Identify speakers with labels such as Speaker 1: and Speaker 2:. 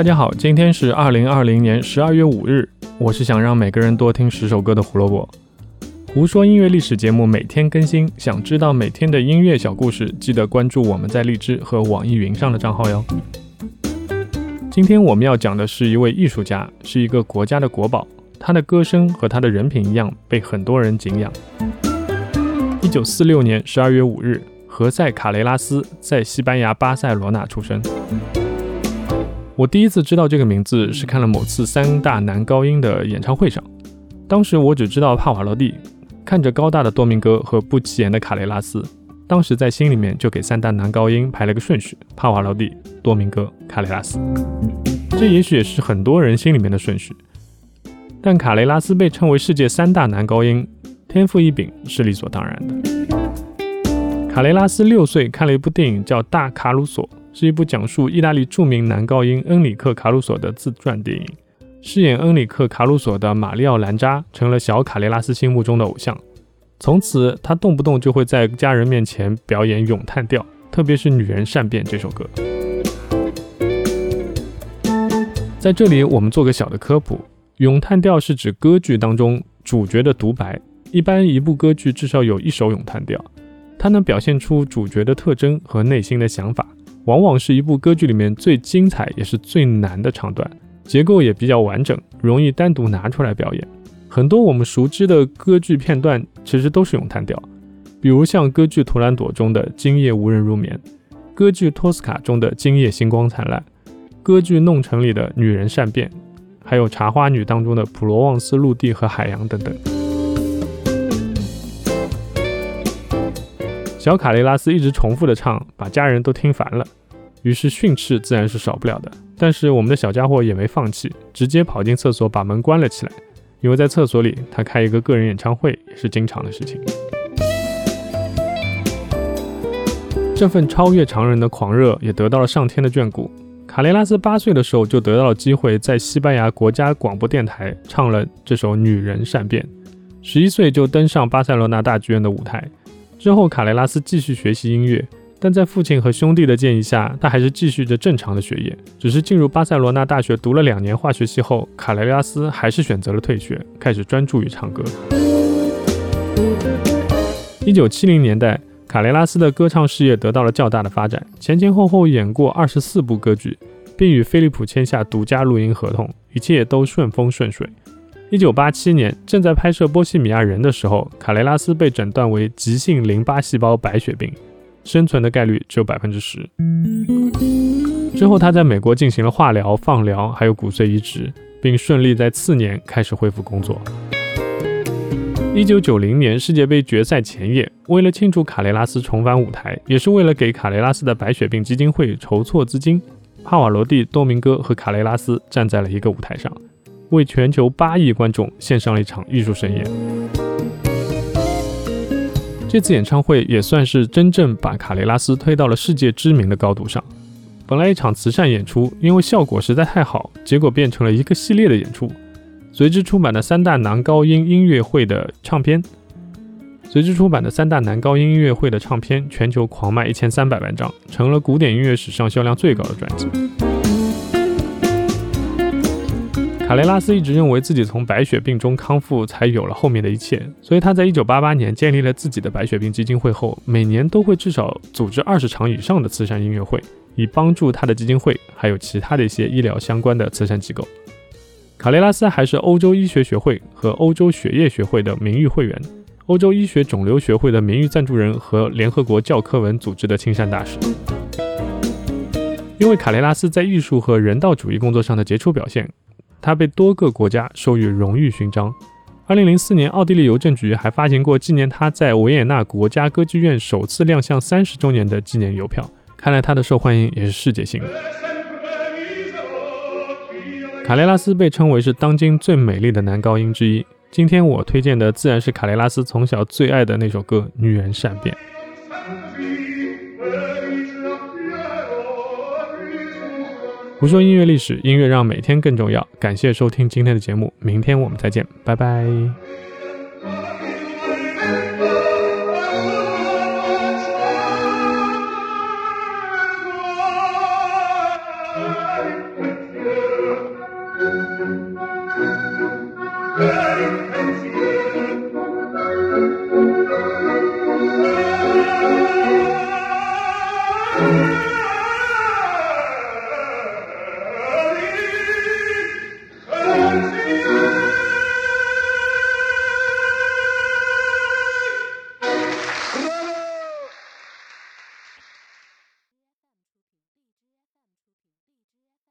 Speaker 1: 大家好，今天是二零二零年十二月五日。我是想让每个人多听十首歌的胡萝卜。胡说音乐历史节目每天更新，想知道每天的音乐小故事，记得关注我们在荔枝和网易云上的账号哟。今天我们要讲的是一位艺术家，是一个国家的国宝。他的歌声和他的人品一样，被很多人敬仰。一九四六年十二月五日，何塞·卡雷拉斯在西班牙巴塞罗那出生。我第一次知道这个名字是看了某次三大男高音的演唱会上，当时我只知道帕瓦罗蒂，看着高大的多明戈和不起眼的卡雷拉斯，当时在心里面就给三大男高音排了个顺序：帕瓦罗蒂、多明戈、卡雷拉斯。这也许也是很多人心里面的顺序。但卡雷拉斯被称为世界三大男高音，天赋异禀是理所当然的。卡雷拉斯六岁看了一部电影叫《大卡鲁索》，是一部讲述意大利著名男高音恩里克·卡鲁索的自传电影。饰演恩里克·卡鲁索的玛丽奥·兰扎成了小卡雷拉斯心目中的偶像。从此，他动不动就会在家人面前表演咏叹调，特别是《女人善变》这首歌。在这里，我们做个小的科普。咏叹调是指歌剧当中主角的独白，一般一部歌剧至少有一首咏叹调，它能表现出主角的特征和内心的想法，往往是一部歌剧里面最精彩也是最难的唱段，结构也比较完整，容易单独拿出来表演。很多我们熟知的歌剧片段其实都是咏叹调，比如像歌剧《图兰朵》中的“今夜无人入眠”，歌剧《托斯卡》中的“今夜星光灿烂”，歌剧《弄臣》里的“女人善变”。还有《茶花女》当中的普罗旺斯陆地和海洋等等。小卡雷拉斯一直重复的唱，把家人都听烦了，于是训斥自然是少不了的。但是我们的小家伙也没放弃，直接跑进厕所把门关了起来，因为在厕所里他开一个个人演唱会也是经常的事情。这份超越常人的狂热也得到了上天的眷顾。卡雷拉斯八岁的时候就得到了机会，在西班牙国家广播电台唱了这首《女人善变》。十一岁就登上巴塞罗那大剧院的舞台。之后，卡雷拉斯继续学习音乐，但在父亲和兄弟的建议下，他还是继续着正常的学业。只是进入巴塞罗那大学读了两年化学系后，卡雷拉斯还是选择了退学，开始专注于唱歌。一九七零年代。卡雷拉斯的歌唱事业得到了较大的发展，前前后后演过二十四部歌剧，并与飞利浦签下独家录音合同，一切都顺风顺水。一九八七年，正在拍摄《波西米亚人》的时候，卡雷拉斯被诊断为急性淋巴细胞白血病，生存的概率只有百分之十。之后，他在美国进行了化疗、放疗，还有骨髓移植，并顺利在次年开始恢复工作。一九九零年世界杯决赛前夜，为了庆祝卡雷拉斯重返舞台，也是为了给卡雷拉斯的白血病基金会筹措资金，帕瓦罗蒂、多明戈和卡雷拉斯站在了一个舞台上，为全球八亿观众献上了一场艺术盛宴。这次演唱会也算是真正把卡雷拉斯推到了世界知名的高度上。本来一场慈善演出，因为效果实在太好，结果变成了一个系列的演出。随之出版的三大男高音音乐会的唱片，随之出版的三大男高音音乐会的唱片全球狂卖一千三百万张，成了古典音乐史上销量最高的专辑。卡雷拉斯一直认为自己从白血病中康复才有了后面的一切，所以他在一九八八年建立了自己的白血病基金会后，每年都会至少组织二十场以上的慈善音乐会，以帮助他的基金会还有其他的一些医疗相关的慈善机构。卡雷拉斯还是欧洲医学学会和欧洲血液学会的名誉会员，欧洲医学肿瘤学会的名誉赞助人和联合国教科文组织的亲善大使。因为卡雷拉斯在艺术和人道主义工作上的杰出表现，他被多个国家授予荣誉勋章。二零零四年，奥地利邮政局还发行过纪念他在维也纳国家歌剧院首次亮相三十周年的纪念邮票。看来他的受欢迎也是世界性的。卡雷拉斯被称为是当今最美丽的男高音之一。今天我推荐的自然是卡雷拉斯从小最爱的那首歌《女人善变》。不说音乐历史，音乐让每天更重要。感谢收听今天的节目，明天我们再见，拜拜。